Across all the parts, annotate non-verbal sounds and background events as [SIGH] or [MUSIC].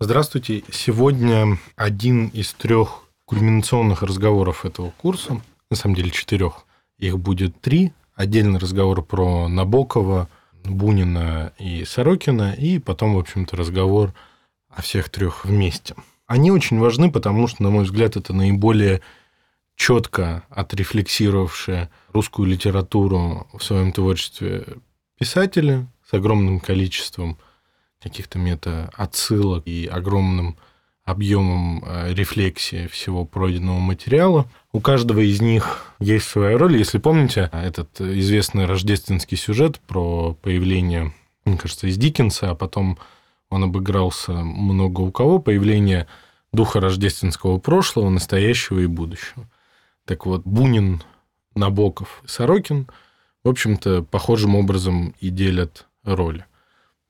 Здравствуйте. Сегодня один из трех кульминационных разговоров этого курса, на самом деле четырех, их будет три. Отдельный разговор про Набокова, Бунина и Сорокина, и потом, в общем-то, разговор о всех трех вместе. Они очень важны, потому что, на мой взгляд, это наиболее четко отрефлексировавшие русскую литературу в своем творчестве писатели с огромным количеством каких-то мета-отсылок и огромным объемом э, рефлексии всего пройденного материала. У каждого из них есть своя роль. Если помните, этот известный рождественский сюжет про появление, мне кажется, из Диккенса, а потом он обыгрался много у кого, появление духа рождественского прошлого, настоящего и будущего. Так вот, Бунин, Набоков Сорокин, в общем-то, похожим образом и делят роли.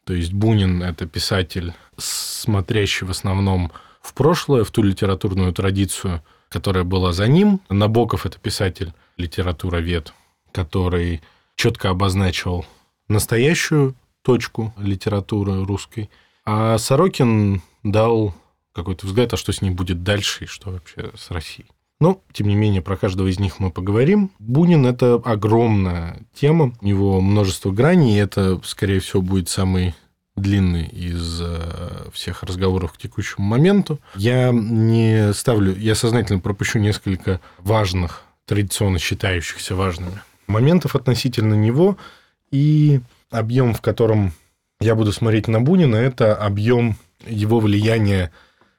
То есть Бунин – это писатель, смотрящий в основном в прошлое, в ту литературную традицию, которая была за ним. Набоков – это писатель, литературовед, который четко обозначил настоящую точку литературы русской. А Сорокин дал какой-то взгляд, а что с ней будет дальше и что вообще с Россией. Но, тем не менее, про каждого из них мы поговорим. Бунин – это огромная тема, у него множество граней, и это, скорее всего, будет самый длинный из э, всех разговоров к текущему моменту. Я не ставлю, я сознательно пропущу несколько важных, традиционно считающихся важными моментов относительно него, и объем, в котором я буду смотреть на Бунина, это объем его влияния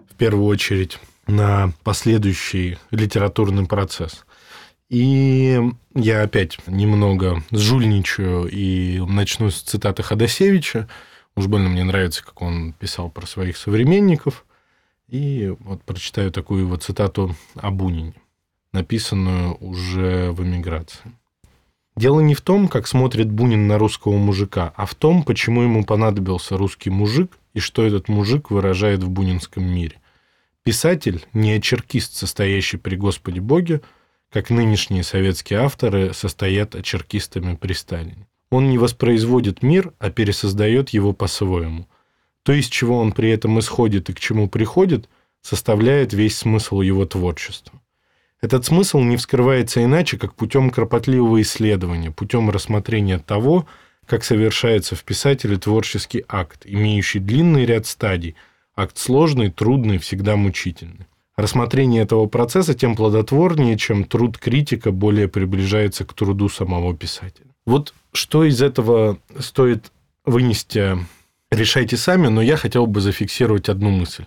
в первую очередь на последующий литературный процесс. И я опять немного жульничаю и начну с цитаты Ходосевича. Уж больно мне нравится, как он писал про своих современников. И вот прочитаю такую его цитату о Бунине, написанную уже в эмиграции. Дело не в том, как смотрит Бунин на русского мужика, а в том, почему ему понадобился русский мужик и что этот мужик выражает в бунинском мире – Писатель не очеркист, состоящий при Господе Боге, как нынешние советские авторы состоят очеркистами при Сталине. Он не воспроизводит мир, а пересоздает его по-своему. То, из чего он при этом исходит и к чему приходит, составляет весь смысл его творчества. Этот смысл не вскрывается иначе, как путем кропотливого исследования, путем рассмотрения того, как совершается в писателе творческий акт, имеющий длинный ряд стадий – Акт сложный, трудный, всегда мучительный. Рассмотрение этого процесса тем плодотворнее, чем труд критика более приближается к труду самого писателя. Вот что из этого стоит вынести, решайте сами, но я хотел бы зафиксировать одну мысль.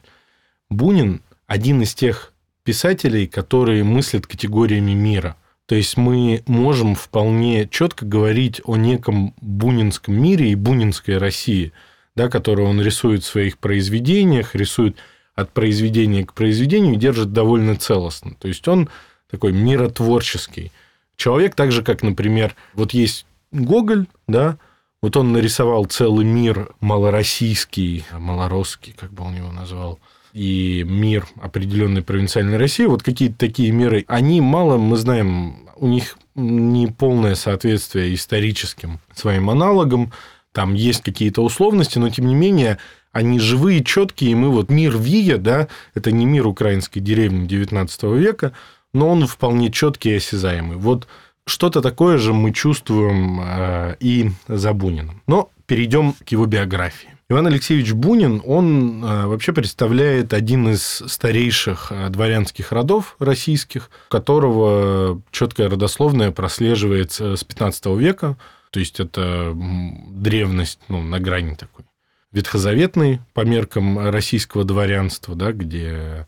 Бунин – один из тех писателей, которые мыслят категориями мира. То есть мы можем вполне четко говорить о неком бунинском мире и бунинской России – да, которую он рисует в своих произведениях, рисует от произведения к произведению и держит довольно целостно. То есть он такой миротворческий человек, так же, как, например, вот есть Гоголь, да, вот он нарисовал целый мир малороссийский, малоросский, как бы он его назвал, и мир определенной провинциальной России, вот какие-то такие миры, они мало, мы знаем, у них не полное соответствие историческим своим аналогам, там есть какие-то условности, но тем не менее они живые, четкие, и мы вот мир Вия, да, это не мир украинской деревни XIX века, но он вполне четкий и осязаемый. Вот что-то такое же мы чувствуем э, и за Буниным. Но перейдем к его биографии. Иван Алексеевич Бунин, он э, вообще представляет один из старейших э, дворянских родов российских, которого четкая родословная прослеживается с 15 века. То есть это древность ну, на грани такой. Ветхозаветный по меркам российского дворянства, да, где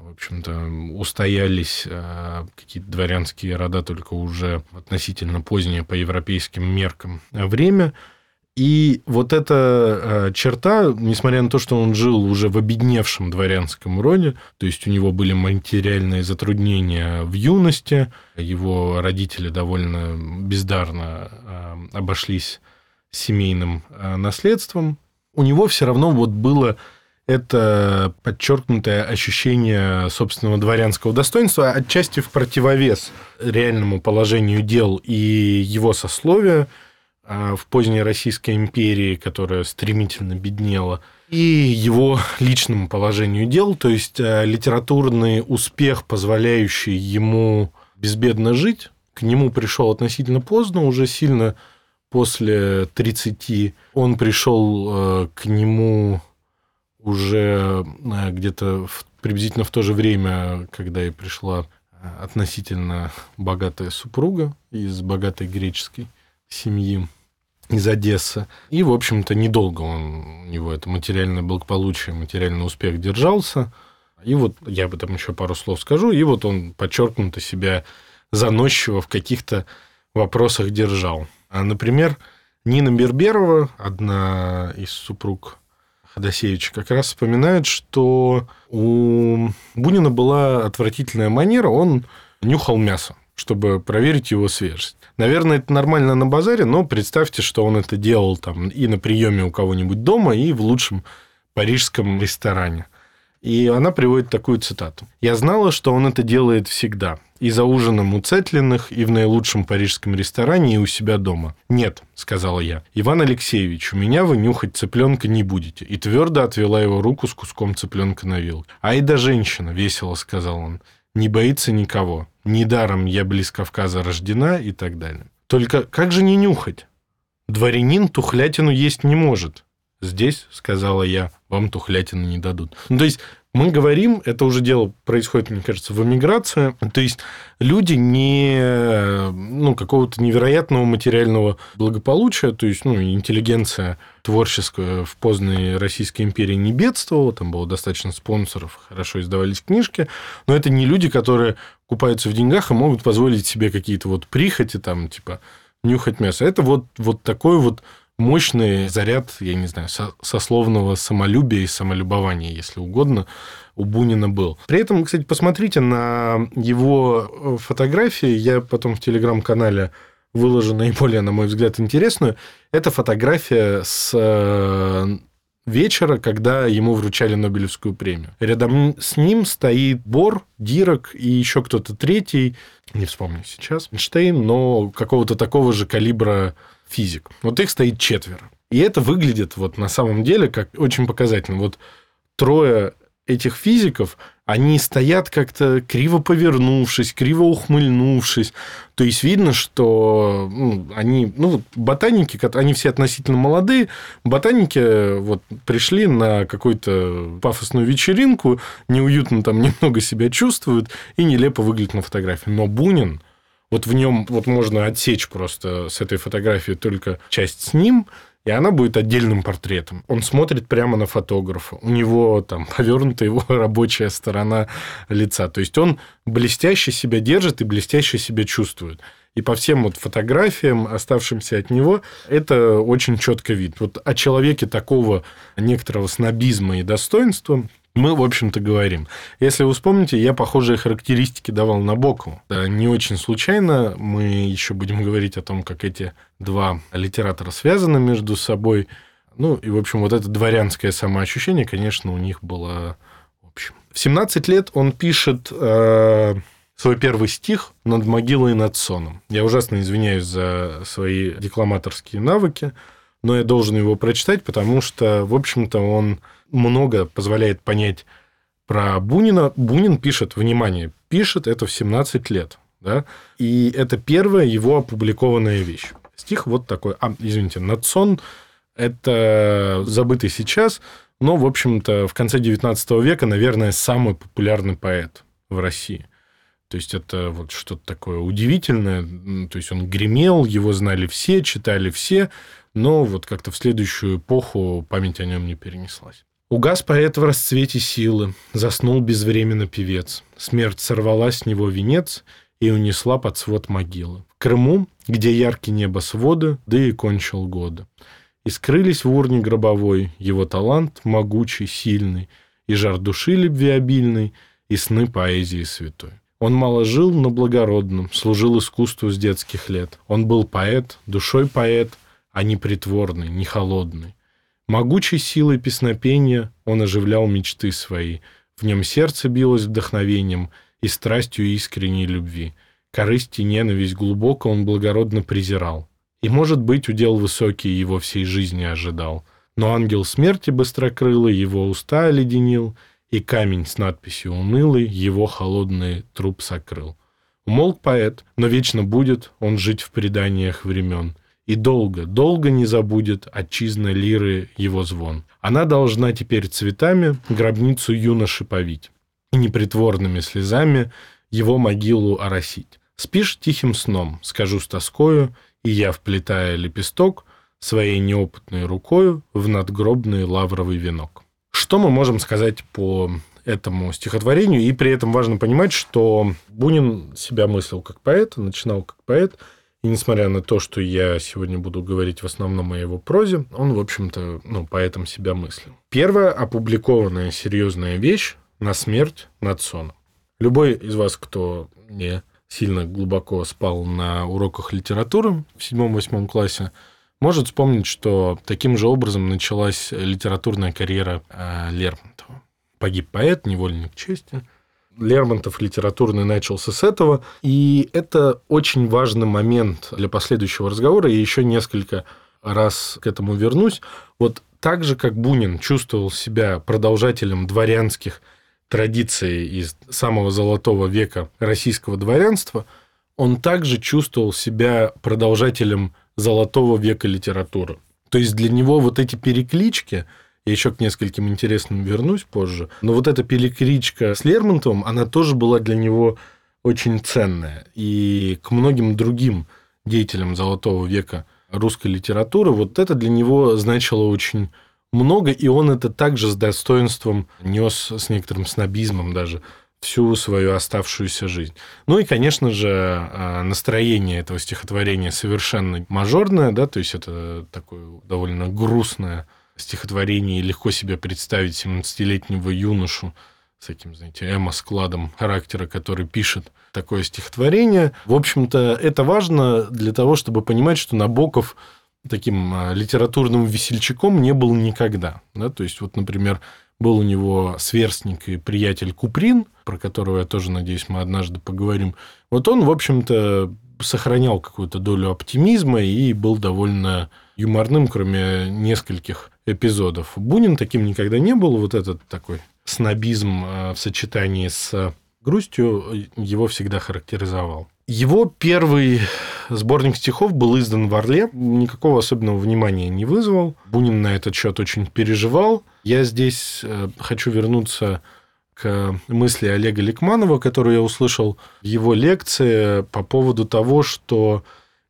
в общем-то, устоялись какие-то дворянские рода только уже относительно позднее по европейским меркам время – и вот эта э, черта, несмотря на то, что он жил уже в обедневшем дворянском роде, то есть у него были материальные затруднения в юности, его родители довольно бездарно э, обошлись семейным э, наследством, у него все равно вот было это подчеркнутое ощущение собственного дворянского достоинства, отчасти в противовес реальному положению дел и его сословия – в поздней Российской империи, которая стремительно беднела. и его [LAUGHS] личному положению дел, то есть э, литературный успех, позволяющий ему безбедно жить, к нему пришел относительно поздно, уже сильно после 30. Он пришел э, к нему уже э, где-то приблизительно в то же время, когда и пришла относительно богатая супруга из богатой греческой семьи из Одессы. И, в общем-то, недолго он, у него это материальное благополучие, материальный успех держался. И вот я об этом еще пару слов скажу. И вот он подчеркнуто себя заносчиво в каких-то вопросах держал. А, например, Нина Берберова, одна из супруг Ходосевича, как раз вспоминает, что у Бунина была отвратительная манера, он нюхал мясо чтобы проверить его свежесть. Наверное, это нормально на базаре, но представьте, что он это делал там и на приеме у кого-нибудь дома, и в лучшем парижском ресторане. И она приводит такую цитату. «Я знала, что он это делает всегда. И за ужином у Цетлиных, и в наилучшем парижском ресторане, и у себя дома. «Нет», — сказала я, — «Иван Алексеевич, у меня вы нюхать цыпленка не будете». И твердо отвела его руку с куском цыпленка на вилку. «Ай да женщина», — весело сказал он, — «не боится никого. Недаром я близ Кавказа рождена» и так далее. Только как же не нюхать? Дворянин тухлятину есть не может. Здесь, сказала я, вам тухлятину не дадут. Ну, то есть мы говорим, это уже дело происходит, мне кажется, в эмиграции, то есть люди не ну, какого-то невероятного материального благополучия, то есть ну, интеллигенция творческая в поздней Российской империи не бедствовала, там было достаточно спонсоров, хорошо издавались книжки, но это не люди, которые купаются в деньгах и могут позволить себе какие-то вот прихоти, там, типа, нюхать мясо. Это вот, вот такой вот мощный заряд, я не знаю, сословного самолюбия и самолюбования, если угодно, у Бунина был. При этом, кстати, посмотрите на его э, фотографии. Я потом в телеграм-канале выложу наиболее, на мой взгляд, интересную. Это фотография с э, вечера, когда ему вручали Нобелевскую премию. Рядом с ним стоит Бор, Дирок и еще кто-то третий, не вспомню сейчас, Эйнштейн, но какого-то такого же калибра физик. Вот их стоит четверо. И это выглядит вот на самом деле как очень показательно. Вот трое этих физиков, они стоят как-то криво повернувшись, криво ухмыльнувшись. То есть видно, что ну, они, ну, ботаники, они все относительно молодые, ботаники вот пришли на какую-то пафосную вечеринку, неуютно там [LAUGHS] немного себя чувствуют и нелепо выглядят на фотографии. Но Бунин, вот в нем вот можно отсечь просто с этой фотографии только часть с ним, и она будет отдельным портретом. Он смотрит прямо на фотографа. У него там [LAUGHS] повернута его рабочая сторона лица. То есть он блестяще себя держит и блестяще себя чувствует. И по всем вот фотографиям, оставшимся от него, это очень четко видно. Вот о человеке такого некоторого снобизма и достоинства мы, в общем-то, говорим. Если вы вспомните, я похожие характеристики давал Набокову. Да, не очень случайно мы еще будем [LAUGHS] говорить о том, как эти два литератора связаны между собой. Ну, и, в общем, вот это дворянское самоощущение, конечно, у них было общим. В 17 лет он пишет э, свой первый стих «Над могилой и над соном». Я ужасно извиняюсь за свои декламаторские навыки, но я должен его прочитать, потому что, в общем-то, он много позволяет понять про Бунина. Бунин пишет, внимание, пишет это в 17 лет. Да? И это первая его опубликованная вещь. Стих вот такой. А, извините, Нацон – это забытый сейчас, но, в общем-то, в конце XIX века, наверное, самый популярный поэт в России. То есть это вот что-то такое удивительное. То есть он гремел, его знали все, читали все, но вот как-то в следующую эпоху память о нем не перенеслась. Угас поэт в расцвете силы, заснул безвременно певец. Смерть сорвала с него венец и унесла под свод могилы. В Крыму, где яркие небо своды, да и кончил годы. И скрылись в урне гробовой его талант могучий, сильный, и жар души любви обильный, и сны поэзии святой. Он мало жил, но благородным, служил искусству с детских лет. Он был поэт, душой поэт, а не притворный, не холодный. Могучей силой песнопения он оживлял мечты свои. В нем сердце билось вдохновением и страстью искренней любви. Корысть и ненависть глубоко он благородно презирал. И, может быть, удел высокий его всей жизни ожидал. Но ангел смерти быстрокрылый его уста оледенил, и камень с надписью «Унылый» его холодный труп сокрыл. Умолк поэт, но вечно будет он жить в преданиях времен. И долго, долго не забудет отчизна лиры его звон. Она должна теперь цветами гробницу юноши повить и непритворными слезами его могилу оросить. Спишь тихим сном, скажу с тоскою, и я, вплетая лепесток, своей неопытной рукою в надгробный лавровый венок. Что мы можем сказать по этому стихотворению? И при этом важно понимать, что Бунин себя мыслил как поэт, начинал как поэт, и несмотря на то, что я сегодня буду говорить в основном о его прозе, он, в общем-то, ну, поэтом себя мыслил. Первая опубликованная серьезная вещь на смерть над соном. Любой из вас, кто не сильно глубоко спал на уроках литературы в седьмом-восьмом классе, может вспомнить, что таким же образом началась литературная карьера э, Лермонтова. Погиб поэт, невольник чести. Лермонтов литературный начался с этого, и это очень важный момент для последующего разговора, и еще несколько раз к этому вернусь. Вот так же, как Бунин чувствовал себя продолжателем дворянских традиций из самого золотого века российского дворянства, он также чувствовал себя продолжателем золотого века литературы. То есть для него вот эти переклички, я еще к нескольким интересным вернусь позже, но вот эта перекличка с Лермонтовым, она тоже была для него очень ценная. И к многим другим деятелям золотого века русской литературы вот это для него значило очень много, и он это также с достоинством нес, с некоторым снобизмом даже, всю свою оставшуюся жизнь. Ну и, конечно же, а, настроение этого стихотворения совершенно мажорное, да, то есть это такое довольно грустное стихотворение, легко себе представить 17-летнего юношу с таким, знаете, эмо-складом характера, который пишет такое стихотворение. В общем-то, это важно для того, чтобы понимать, что Набоков таким а, литературным весельчаком не был никогда. Да? То есть, вот, например, был у него сверстник и приятель Куприн, про которого я тоже, надеюсь, мы однажды поговорим. Вот он, в общем-то, сохранял какую-то долю оптимизма и был довольно юморным, кроме нескольких эпизодов. Бунин таким никогда не был. Вот этот такой снобизм а, в сочетании с грустью его всегда характеризовал. Его первый сборник стихов был издан в Орле, никакого особенного внимания не вызвал. Бунин на этот счет очень переживал. Я здесь э, хочу вернуться к мысли Олега Ликманова, которую я услышал в его лекции по поводу того, что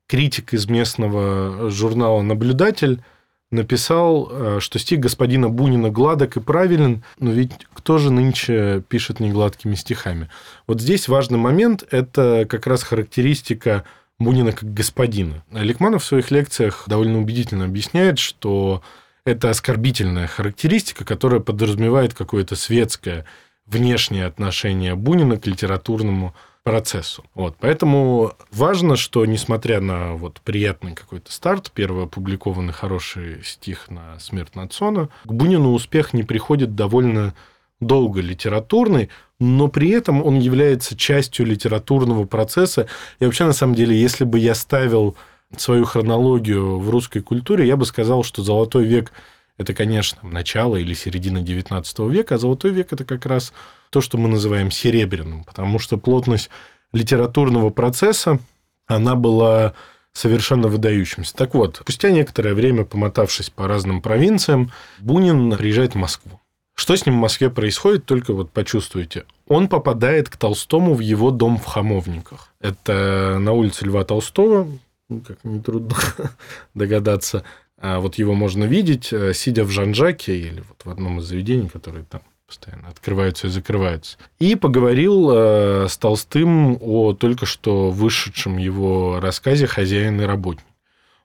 критик из местного журнала «Наблюдатель» написал, э, что стих господина Бунина гладок и правилен, но ведь кто же нынче пишет негладкими стихами? Вот здесь важный момент – это как раз характеристика Бунина как господина. Ликманов в своих лекциях довольно убедительно объясняет, что это оскорбительная характеристика, которая подразумевает какое-то светское внешнее отношение Бунина к литературному процессу. Вот. Поэтому важно, что несмотря на вот приятный какой-то старт, первый опубликованный хороший стих на «Смерть Нацона», к Бунину успех не приходит довольно долго литературный, но при этом он является частью литературного процесса. И вообще, на самом деле, если бы я ставил свою хронологию в русской культуре, я бы сказал, что «Золотой век» – это, конечно, начало или середина XIX века, а «Золотой век» – это как раз то, что мы называем серебряным, потому что плотность литературного процесса, она была совершенно выдающимся. Так вот, спустя некоторое время, помотавшись по разным провинциям, Бунин приезжает в Москву. Что с ним в Москве происходит, только вот почувствуйте. Он попадает к Толстому в его дом в Хамовниках. Это на улице Льва Толстого, ну, как нетрудно [LAUGHS] догадаться. А вот его можно видеть, э, сидя в Жанжаке или вот в одном из заведений, которые там постоянно открываются и закрываются. И поговорил э, с Толстым о только что вышедшем его рассказе «Хозяин и работник».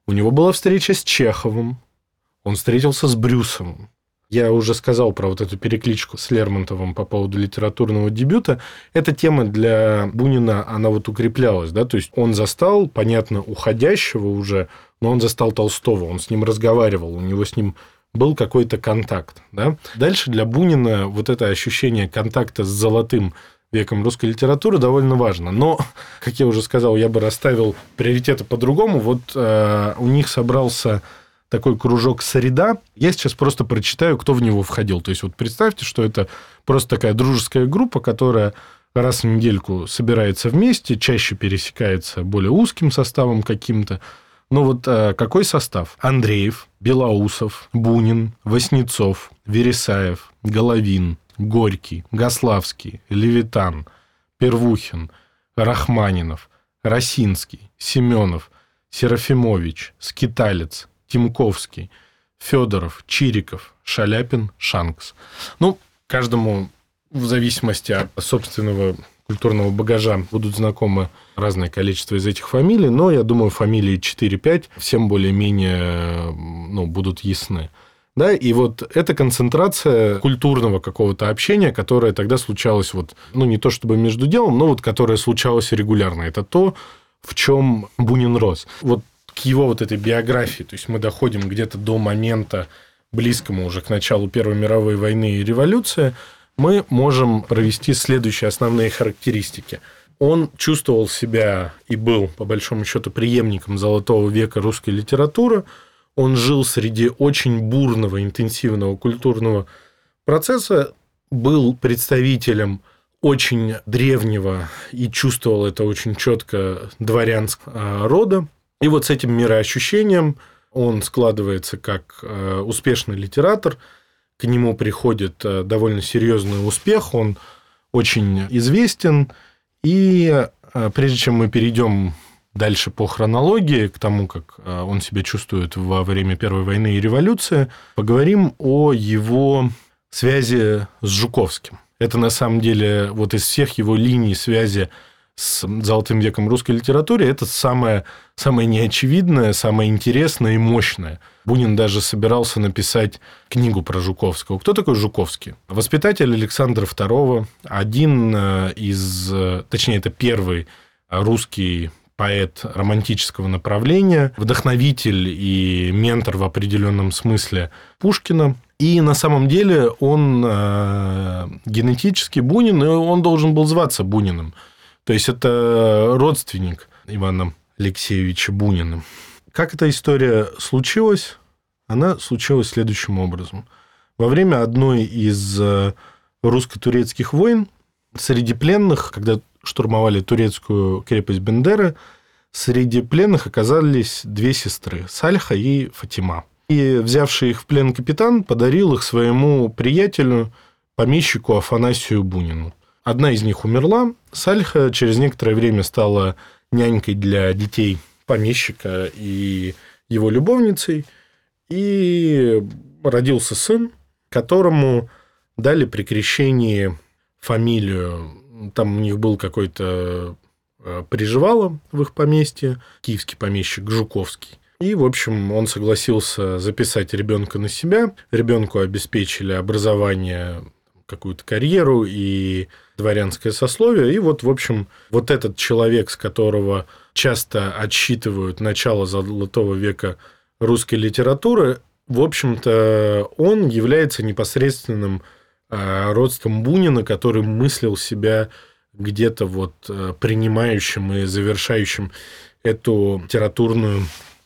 У него была встреча с Чеховым, он встретился с Брюсовым. Я уже сказал про вот эту перекличку с Лермонтовым по поводу литературного дебюта. Эта тема для Бунина, она вот укреплялась, да, то есть он застал, понятно, уходящего уже, но он застал Толстого, он с ним разговаривал, у него с ним был какой-то контакт. Да? Дальше для Бунина вот это ощущение контакта с золотым веком русской литературы довольно важно. Но, [LAUGHS] как я уже сказал, я бы расставил приоритеты по-другому. Вот э, у них собрался такой кружок «Среда». Я сейчас просто прочитаю, кто в него входил. То есть вот представьте, что это просто такая дружеская группа, которая раз в недельку собирается вместе, чаще пересекается более узким составом каким-то. Но вот э, какой состав? Андреев, Белоусов, Бунин, Васнецов, Вересаев, Головин, Горький, Гаславский, Левитан, Первухин, Рахманинов, Росинский, Семенов, Серафимович, Скиталец, Тимковский, Федоров, Чириков, Шаляпин, Шанкс. Ну, каждому в зависимости от собственного культурного багажа будут знакомы разное количество из этих фамилий, но я думаю, фамилии 4-5 всем более-менее ну, будут ясны. Да, и вот эта концентрация культурного какого-то общения, которое тогда случалось вот, ну, не то чтобы между делом, но вот которое случалось регулярно. Это то, в чем Бунин рос. Вот к его вот этой биографии, то есть мы доходим где-то до момента близкому уже к началу Первой мировой войны и революции, мы можем провести следующие основные характеристики. Он чувствовал себя и был, по большому счету, преемником золотого века русской литературы – он жил среди очень бурного, интенсивного культурного процесса, был представителем очень древнего и чувствовал это очень четко дворянского рода. И вот с этим мироощущением он складывается как э, успешный литератор, к нему приходит э, довольно серьезный успех, он очень известен, и э, прежде чем мы перейдем дальше по хронологии, к тому, как э, он себя чувствует во время Первой войны и революции, поговорим о его связи с Жуковским. Это на самом деле вот из всех его линий связи с золотым веком русской литературы это самое, самое неочевидное, самое интересное и мощное. Бунин даже собирался написать книгу про Жуковского. Кто такой Жуковский? Воспитатель Александра II, один э, из, э, точнее, это первый русский поэт романтического направления, вдохновитель и ментор в определенном смысле Пушкина. И на самом деле он э, генетически Бунин, и он должен был зваться Буниным. То есть это родственник Ивана Алексеевича Бунина. Как эта история случилась? Она случилась следующим образом. Во время одной из э, русско-турецких войн среди пленных, когда штурмовали турецкую крепость Бендеры, среди пленных оказались две сестры – Сальха и Фатима. И взявший их в плен капитан подарил их своему приятелю, помещику Афанасию Бунину. Одна из них умерла, Сальха через некоторое время стала нянькой для детей помещика и его любовницей, и родился сын, которому дали при крещении фамилию там у них был какой-то э, приживало в их поместье, киевский помещик Жуковский. И, в общем, он согласился записать ребенка на себя. Ребенку обеспечили образование, какую-то карьеру и дворянское сословие. И вот, в общем, вот этот человек, с которого часто отсчитывают начало золотого века русской литературы, в общем-то, он является непосредственным а, родством Бунина, который мыслил себя где-то вот э, принимающим и завершающим эту литературную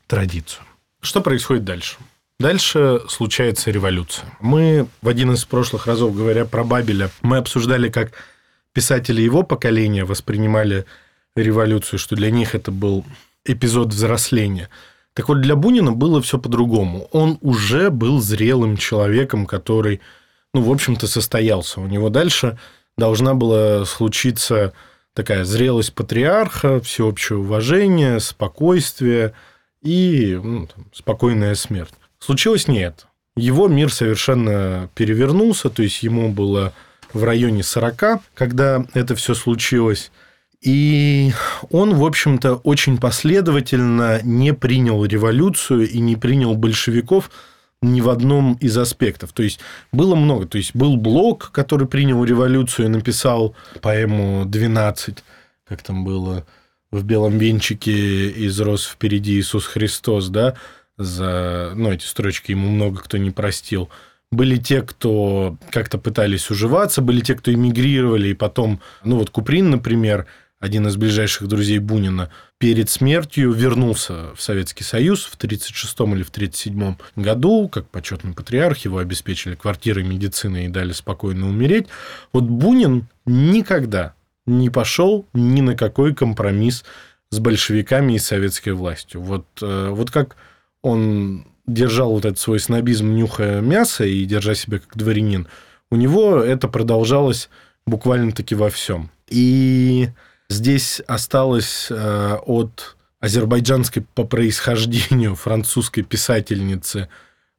традицию. Что происходит дальше? Дальше случается революция. Мы в один из прошлых разов, говоря про Бабеля, мы обсуждали, как писатели его поколения воспринимали революцию, что для них это был эпизод взросления. Так вот, для Бунина было все по-другому. Он уже был зрелым человеком, который ну, в общем-то, состоялся. У него дальше должна была случиться такая зрелость патриарха, всеобщее уважение, спокойствие и ну, там, спокойная смерть. Случилось не это. Его мир совершенно перевернулся, то есть ему было в районе 40, когда это все случилось. И он, в общем-то, очень последовательно не принял революцию и не принял большевиков ни в одном из аспектов. То есть было много. То есть был Блок, который принял революцию и написал поэму «12», как там было, в белом венчике изрос впереди Иисус Христос, да, за, ну, эти строчки ему много кто не простил. Были те, кто как-то пытались уживаться, были те, кто эмигрировали, и потом, ну, вот Куприн, например, один из ближайших друзей Бунина, перед смертью вернулся в Советский Союз в 1936 или в 1937 году, как почетный патриарх, его обеспечили квартирой, медициной и дали спокойно умереть. Вот Бунин никогда не пошел ни на какой компромисс с большевиками и советской властью. Вот, э, вот как он держал вот этот свой снобизм, нюхая мясо и держа себя как дворянин, у него это продолжалось буквально-таки во всем. И здесь осталось э, от азербайджанской по происхождению французской писательницы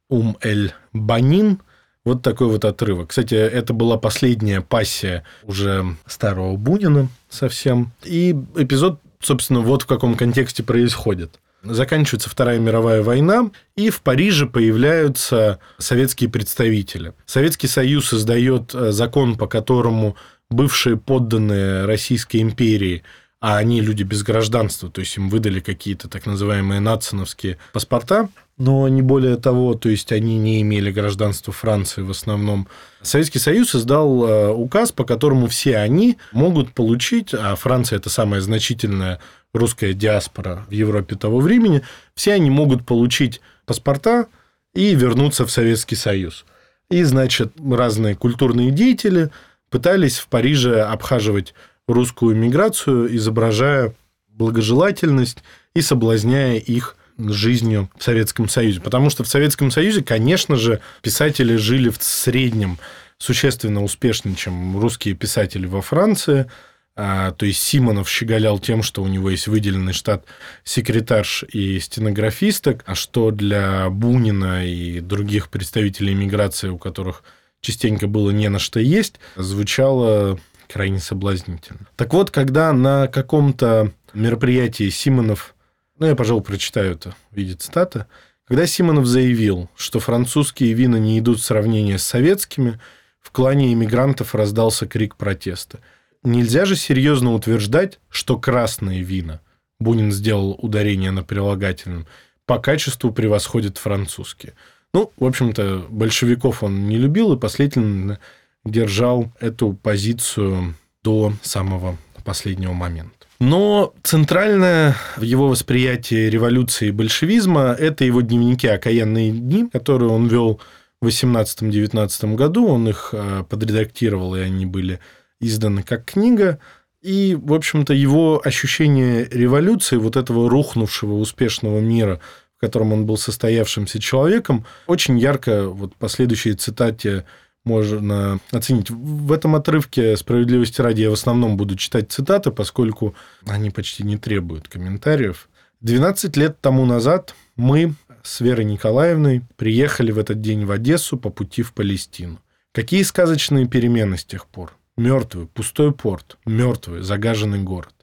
Ум Эль Банин вот такой вот отрывок. Кстати, это была последняя пассия уже старого Бунина совсем. И эпизод, собственно, вот в каком контексте происходит. Заканчивается Вторая мировая война, и в Париже появляются советские представители. Советский Союз издает э, закон, по которому бывшие подданные Российской империи а они люди без гражданства, то есть им выдали какие-то так называемые нациновские паспорта, но не более того, то есть они не имели гражданства Франции в основном. Советский Союз издал э, указ, по которому все они могут получить, а Франция это самая значительная русская диаспора в Европе того времени, все они могут получить паспорта и вернуться в Советский Союз. И, значит, разные культурные деятели пытались в Париже обхаживать русскую миграцию, изображая благожелательность и соблазняя их жизнью в Советском Союзе. Потому что в Советском Союзе, конечно же, писатели жили в среднем существенно успешнее, чем русские писатели во Франции – а, то есть Симонов щеголял тем, что у него есть выделенный штат секретарш и стенографисток, а что для Бунина и других представителей иммиграции, у которых частенько было не на что есть, звучало крайне соблазнительно. Так вот, когда на каком-то мероприятии Симонов, ну, я, пожалуй, прочитаю это в виде цитаты, когда Симонов заявил, что французские вина не идут в сравнение с советскими, в клане иммигрантов раздался крик протеста – Нельзя же серьезно утверждать, что красные вина, Бунин сделал ударение на прилагательном, по качеству превосходят французские. Ну, в общем-то, большевиков он не любил и последовательно держал эту позицию до самого последнего момента. Но центральное в его восприятии революции и большевизма – это его дневники «Окаянные дни», которые он вел в 18-19 году. Он их э, подредактировал, и они были изданы как книга. И, в общем-то, его ощущение революции, вот этого рухнувшего успешного мира, в котором он был состоявшимся человеком, очень ярко, вот по следующей цитате можно оценить. В этом отрывке «Справедливости ради» я в основном буду читать цитаты, поскольку они почти не требуют комментариев. 12 лет тому назад мы с Верой Николаевной приехали в этот день в Одессу по пути в Палестину. Какие сказочные перемены с тех пор. Мертвый, пустой порт, мертвый, загаженный город.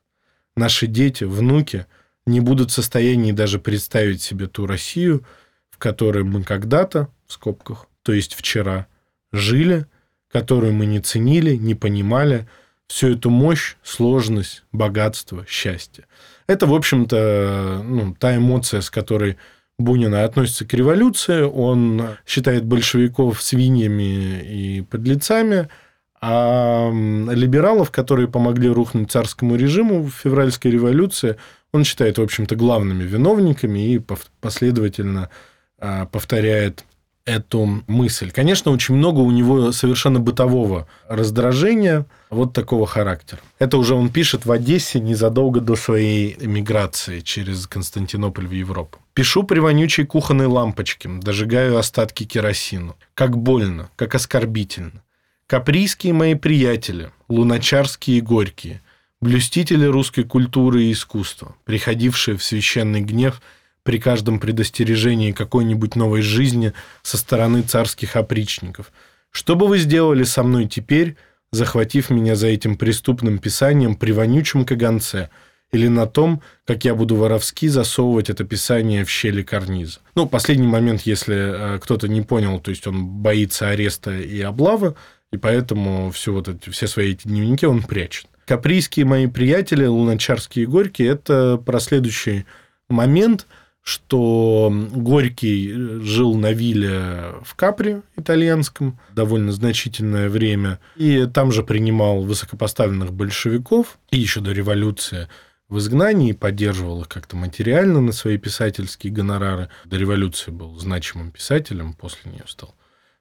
Наши дети, внуки не будут в состоянии даже представить себе ту Россию, в которой мы когда-то, в скобках, то есть вчера, жили, которую мы не ценили, не понимали, всю эту мощь, сложность, богатство, счастье. Это, в общем-то, ну, та эмоция, с которой Бунина относится к революции. Он считает большевиков свиньями и подлецами – а либералов, которые помогли рухнуть царскому режиму в февральской революции, он считает, в общем-то, главными виновниками и последовательно а, повторяет эту мысль. Конечно, очень много у него совершенно бытового раздражения вот такого характера. Это уже он пишет в Одессе незадолго до своей эмиграции через Константинополь в Европу. Пишу при вонючей кухонной лампочке, дожигаю остатки керосину. Как больно, как оскорбительно. Каприйские мои приятели, луначарские и горькие, блюстители русской культуры и искусства, приходившие в священный гнев при каждом предостережении какой-нибудь новой жизни со стороны царских опричников. Что бы вы сделали со мной теперь, захватив меня за этим преступным писанием при вонючем каганце, или на том, как я буду воровски засовывать это писание в щели карниза. Ну, последний момент, если э, кто-то не понял, то есть он боится ареста и облавы, и поэтому все, вот эти, все свои эти дневники он прячет. Каприйские мои приятели, луначарские и горькие, это про следующий момент, что Горький жил на вилле в Капри итальянском довольно значительное время, и там же принимал высокопоставленных большевиков, и еще до революции в изгнании, поддерживал их как-то материально на свои писательские гонорары. До революции был значимым писателем, после нее стал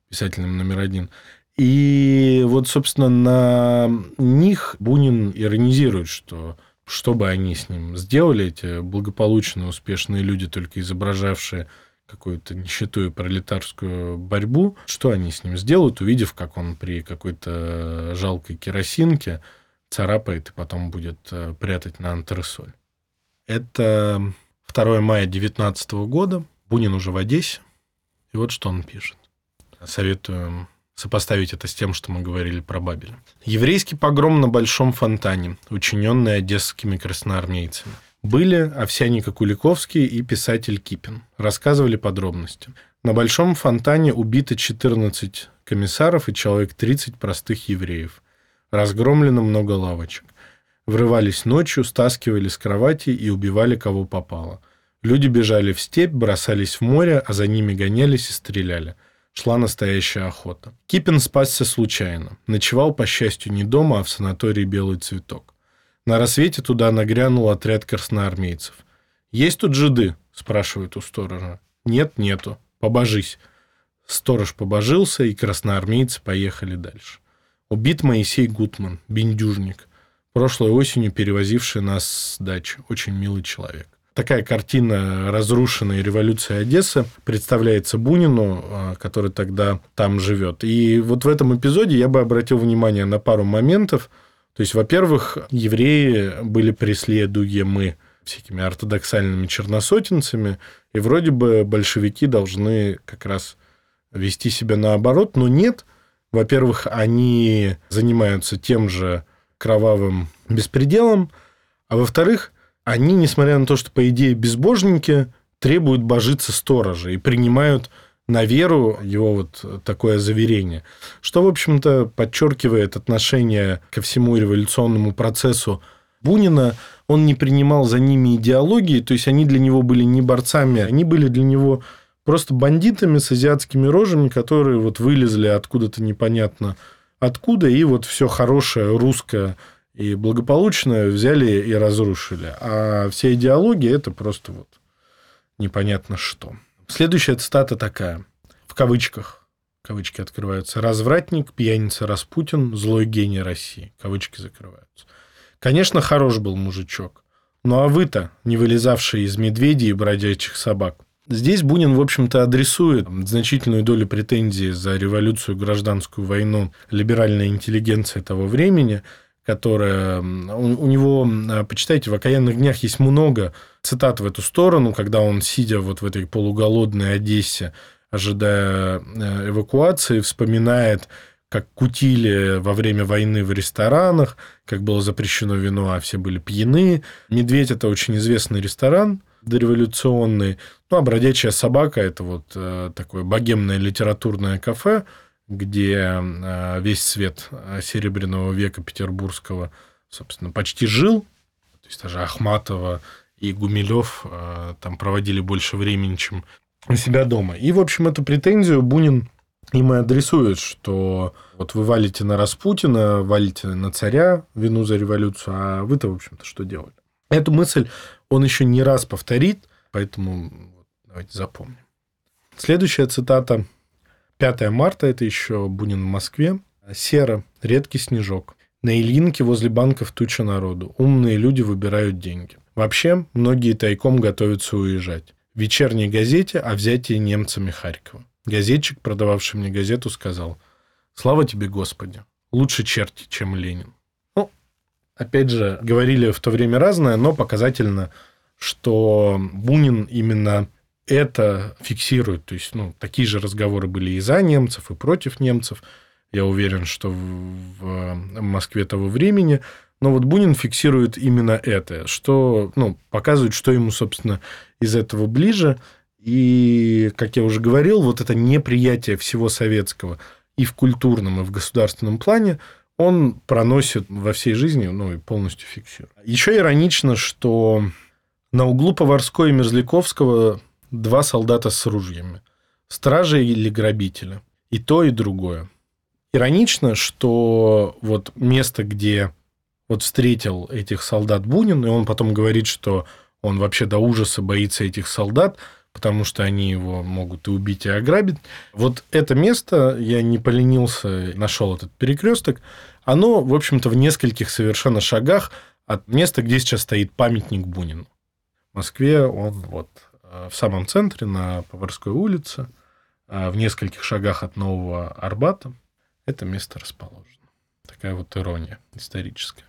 писателем номер один. И вот, собственно, на них Бунин иронизирует, что что бы они с ним сделали, эти благополучные, успешные люди, только изображавшие какую-то нищету и пролетарскую борьбу, что они с ним сделают, увидев, как он при какой-то жалкой керосинке царапает и потом будет э, прятать на антресоль. Это 2 мая 19 года. Бунин уже в Одессе. И вот что он пишет. Советую сопоставить это с тем, что мы говорили про Бабель. Еврейский погром на Большом фонтане, учиненный одесскими красноармейцами. Были Овсяника Куликовский и писатель Кипин. Рассказывали подробности. На Большом фонтане убито 14 комиссаров и человек 30 простых евреев. Разгромлено много лавочек. Врывались ночью, стаскивали с кровати и убивали кого попало. Люди бежали в степь, бросались в море, а за ними гонялись и стреляли – шла настоящая охота. Кипин спасся случайно. Ночевал, по счастью, не дома, а в санатории «Белый цветок». На рассвете туда нагрянул отряд красноармейцев. «Есть тут жиды?» – спрашивает у сторожа. «Нет, нету. Побожись». Сторож побожился, и красноармейцы поехали дальше. Убит Моисей Гутман, бендюжник, прошлой осенью перевозивший нас с дачи. Очень милый человек такая картина разрушенной революции Одессы представляется Бунину, а, который тогда там живет. И вот в этом эпизоде я бы обратил внимание на пару моментов. То есть, во-первых, евреи были преследуемы всякими ортодоксальными черносотенцами, и вроде бы большевики должны как раз вести себя наоборот, но нет. Во-первых, они занимаются тем же кровавым беспределом, а во-вторых, они, несмотря на то, что, по идее, безбожники, требуют божиться сторожа и принимают на веру его вот такое заверение, что, в общем-то, подчеркивает отношение ко всему революционному процессу Бунина. Он не принимал за ними идеологии, то есть они для него были не борцами, они были для него просто бандитами с азиатскими рожами, которые вот вылезли откуда-то непонятно откуда, и вот все хорошее русское и благополучно взяли и разрушили. А все идеологии – это просто вот непонятно что. Следующая цитата такая, в кавычках, кавычки открываются, «Развратник, пьяница Распутин, злой гений России». Кавычки закрываются. Конечно, хорош был мужичок. Ну а вы-то, не вылезавшие из медведей и бродячих собак. Здесь Бунин, в общем-то, адресует значительную долю претензий за революцию, гражданскую войну либеральной интеллигенции того времени – которая... У, у него, а, почитайте, в «Окаянных днях» есть много цитат в эту сторону, когда он, сидя вот в этой полуголодной Одессе, ожидая э, эвакуации, вспоминает, как кутили во время войны в ресторанах, как было запрещено вино, а все были пьяны. «Медведь» – это очень известный ресторан дореволюционный. Ну, а «Бродячая собака» – это вот э, такое богемное литературное кафе – где а, весь свет а, Серебряного века петербургского, собственно, почти жил. То есть даже Ахматова и Гумилев а, там проводили больше времени, чем у себя дома. И, в общем, эту претензию Бунин им и адресует, что вот вы валите на Распутина, валите на царя вину за революцию, а вы-то, в общем-то, что делали? Эту мысль он еще не раз повторит, поэтому давайте запомним. Следующая цитата 5 марта, это еще Бунин в Москве. Сера, редкий снежок. На Ильинке возле банков туча народу. Умные люди выбирают деньги. Вообще, многие тайком готовятся уезжать. В вечерней газете о взятии немцами Харькова. Газетчик, продававший мне газету, сказал, «Слава тебе, Господи! Лучше черти, чем Ленин». Ну, опять же, говорили в то время разное, но показательно, что Бунин именно это фиксирует. То есть, ну, такие же разговоры были и за немцев, и против немцев. Я уверен, что в Москве того времени. Но вот Бунин фиксирует именно это, что ну, показывает, что ему, собственно, из этого ближе. И, как я уже говорил, вот это неприятие всего советского и в культурном, и в государственном плане он проносит во всей жизни, ну и полностью фиксирует. Еще иронично, что На углу Поварской и Мерзляковского два солдата с ружьями. Стражи или грабители. И то, и другое. Иронично, что вот место, где вот встретил этих солдат Бунин, и он потом говорит, что он вообще до ужаса боится этих солдат, потому что они его могут и убить, и ограбить. Вот это место, я не поленился, нашел этот перекресток, оно, в общем-то, в нескольких совершенно шагах от места, где сейчас стоит памятник Бунину. В Москве он вот в самом центре, на Поварской улице, э, в нескольких шагах от Нового Арбата. Это место расположено. Такая вот ирония историческая.